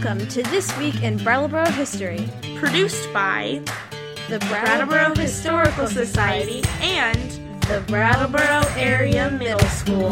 Welcome to This Week in Brattleboro History, produced by the Brattleboro Historical Society and the Brattleboro Area Middle School.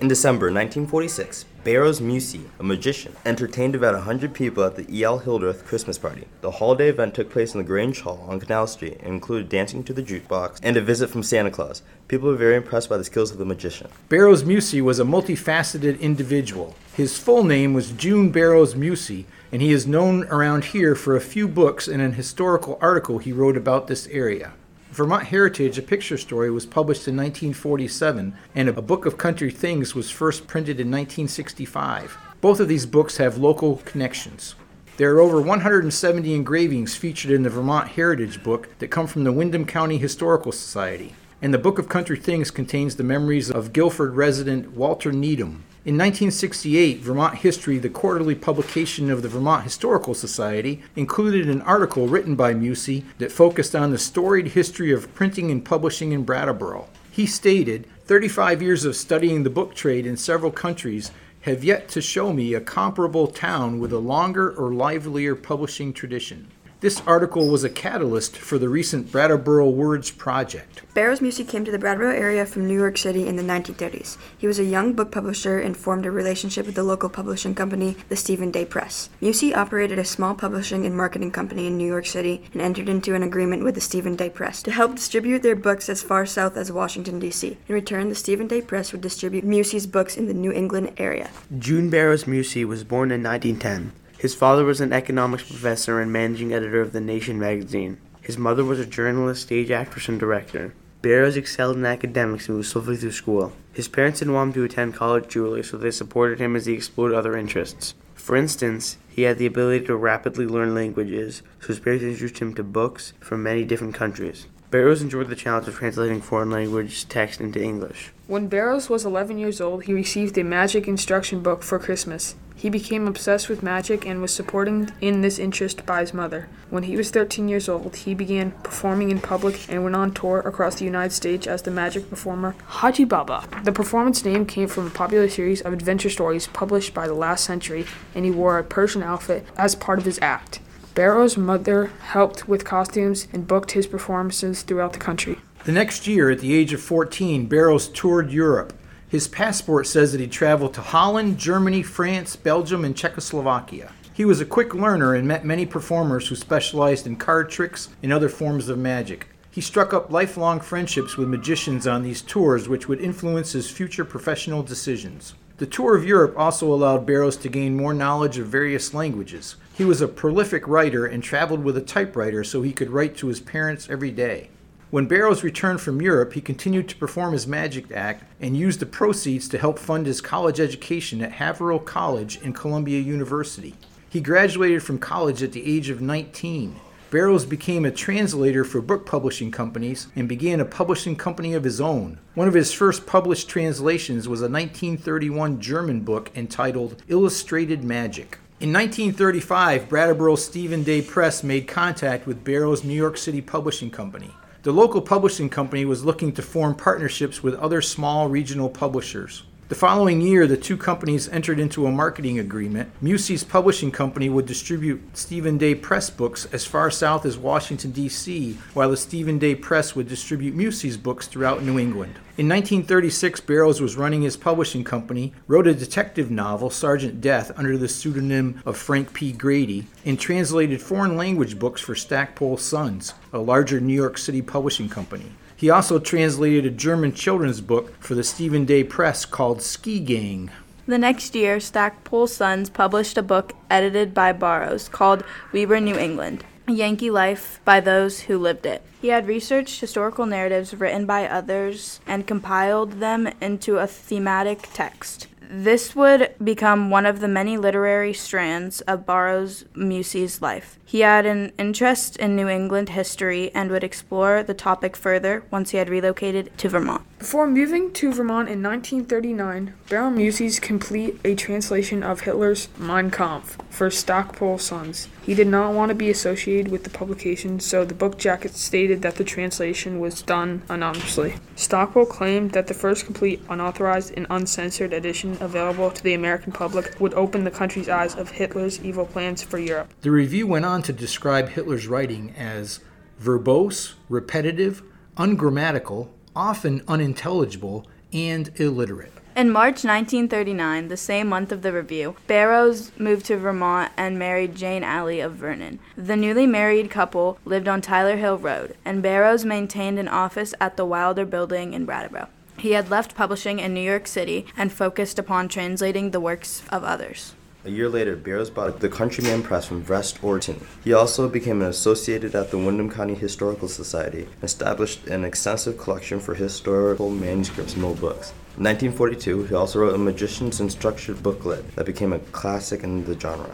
In December 1946, Barrows Mussey, a magician, entertained about 100 people at the E.L. Hildreth Christmas party. The holiday event took place in the Grange Hall on Canal Street and included dancing to the jukebox and a visit from Santa Claus. People were very impressed by the skills of the magician. Barrows Mussey was a multifaceted individual. His full name was June Barrows Mussey, and he is known around here for a few books and an historical article he wrote about this area. Vermont Heritage, a picture story, was published in 1947, and a book of country things was first printed in 1965. Both of these books have local connections. There are over 170 engravings featured in the Vermont Heritage book that come from the Windham County Historical Society. And the Book of Country Things contains the memories of Guilford resident Walter Needham, in 1968, Vermont History, the quarterly publication of the Vermont Historical Society, included an article written by Mussey that focused on the storied history of printing and publishing in Brattleboro. He stated, 35 years of studying the book trade in several countries have yet to show me a comparable town with a longer or livelier publishing tradition. This article was a catalyst for the recent Brattleboro Words project. Barrows Mussey came to the Brattleboro area from New York City in the 1930s. He was a young book publisher and formed a relationship with the local publishing company, the Stephen Daye Press. Mussey operated a small publishing and marketing company in New York City and entered into an agreement with the Stephen Daye Press to help distribute their books as far south as Washington, D.C. In return, the Stephen Daye Press would distribute Mussey's books in the New England area. June Barrows Mussey was born in 1910. His father was an economics professor and managing editor of The Nation magazine. His mother was a journalist, stage actress, and director. Barrows excelled in academics and moved swiftly through school. His parents didn't want him to attend college early, so they supported him as he explored other interests. For instance, he had the ability to rapidly learn languages, so his parents introduced him to books from many different countries. Barrows enjoyed the challenge of translating foreign language text into English. When Barrows was 11 years old, he received a magic instruction book for Christmas. He became obsessed with magic and was supported in this interest by his mother. When he was 13 years old, he began performing in public and went on tour across the United States as the magic performer Haji Baba. The performance name came from a popular series of adventure stories published by the last century, and he wore a Persian outfit as part of his act. Barrow's mother helped with costumes and booked his performances throughout the country. The next year, at the age of 14, Barrows toured Europe. His passport says that he traveled to Holland, Germany, France, Belgium, and Czechoslovakia. He was a quick learner and met many performers who specialized in card tricks and other forms of magic. He struck up lifelong friendships with magicians on these tours, which would influence his future professional decisions. The tour of Europe also allowed Barrows to gain more knowledge of various languages. He was a prolific writer and traveled with a typewriter so he could write to his parents every day. When Barrows returned from Europe, he continued to perform his magic act and used the proceeds to help fund his college education at Haverhill College and Columbia University. He graduated from college at the age of 19. Barrows became a translator for book publishing companies and began a publishing company of his own. One of his first published translations was a 1931 German book entitled Illustrated Magic. In 1935, Brattleboro Stephen Daye Press made contact with Barrows' New York City Publishing Company. The local publishing company was looking to form partnerships with other small regional publishers. The following year, the two companies entered into a marketing agreement. Mussey's publishing company would distribute Stephen Daye Press books as far south as Washington, D.C., while the Stephen Daye Press would distribute Mussey's books throughout New England. In 1936, Barrows was running his publishing company, wrote a detective novel, Sergeant Death, under the pseudonym of Frank P. Grady, and translated foreign language books for Stackpole Sons, a larger New York City publishing company. He also translated a German children's book for the Stephen Daye Press called Ski Gang. The next year, Stackpole Sons published a book edited by Barrows called We Were New England Yankee Life by Those Who Lived It. He had researched historical narratives written by others and compiled them into a thematic text. This would become one of the many literary strands of Barrows Mussey's life. He had an interest in New England history and would explore the topic further once he had relocated to Vermont. Before moving to Vermont in 1939, Baron Mussey's complete a translation of Hitler's Mein Kampf for Stackpole Sons. He did not want to be associated with the publication, so the book jacket stated that the translation was done anonymously. Stackpole claimed that the first complete, unauthorized, and uncensored edition available to the American public would open the country's eyes of Hitler's evil plans for Europe. The review went on to describe Hitler's writing as verbose, repetitive, ungrammatical, often unintelligible, and illiterate. In March 1939, the same month of the review, Barrows moved to Vermont and married Jane Alley of Vernon. The newly married couple lived on Tyler Hill Road, and Barrows maintained an office at the Wilder Building in Brattleboro. He had left publishing in New York City and focused upon translating the works of others. A year later, Barrows bought the Countryman Press from Vrest Orton. He also became an associated at the Windham County Historical Society and established an extensive collection for historical manuscripts and old books. In 1942, he also wrote a magician's instruction booklet that became a classic in the genre.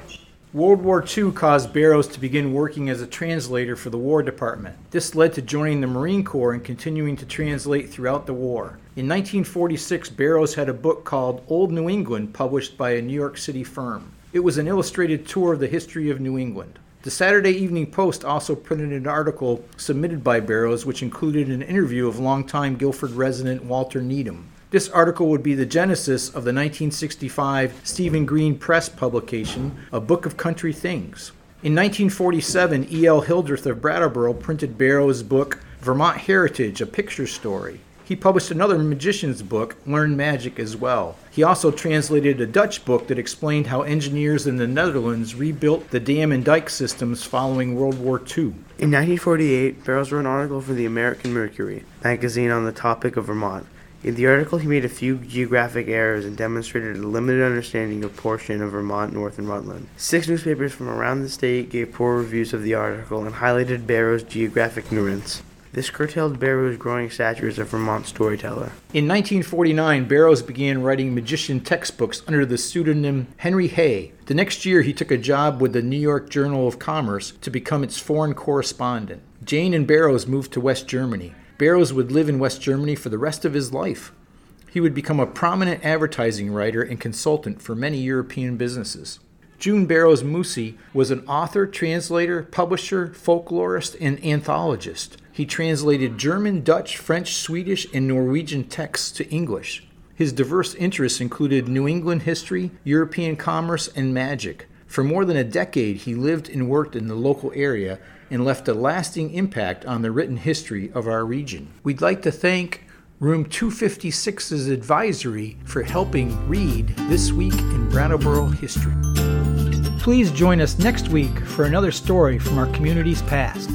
World War II caused Barrows to begin working as a translator for the War Department. This led to joining the Marine Corps and continuing to translate throughout the war. In 1946, Barrows had a book called Old New England published by a New York City firm. It was an illustrated tour of the history of New England. The Saturday Evening Post also printed an article submitted by Barrows, which included an interview of longtime Guilford resident Walter Needham. This article would be the genesis of the 1965 Stephen Greene Press publication, A Book of Country Things. In 1947, E.L. Hildreth of Brattleboro printed Barrows' book, Vermont Heritage, a picture story. He published another magician's book, Learn Magic, as well. He also translated a Dutch book that explained how engineers in the Netherlands rebuilt the dam and dike systems following World War II. In 1948, Barrows wrote an article for the American Mercury magazine on the topic of Vermont. In the article, he made a few geographic errors and demonstrated a limited understanding of portion of Vermont, North, and Rutland. Six newspapers from around the state gave poor reviews of the article and highlighted Barrows' geographic ignorance. This curtailed Barrows' growing stature as a Vermont storyteller. In 1949, Barrows began writing magician textbooks under the pseudonym Henry Hay. The next year, he took a job with the New York Journal of Commerce to become its foreign correspondent. Jane and Barrows moved to West Germany. Barrows would live in West Germany for the rest of his life. He would become a prominent advertising writer and consultant for many European businesses. June Barrows Mussey was an author, translator, publisher, folklorist, and anthologist. He translated German, Dutch, French, Swedish, and Norwegian texts to English. His diverse interests included New England history, European commerce, and magic. For more than a decade, he lived and worked in the local area and left a lasting impact on the written history of our region. We'd like to thank Room 256's advisory for helping read This Week in Brattleboro History. Please join us next week for another story from our community's past.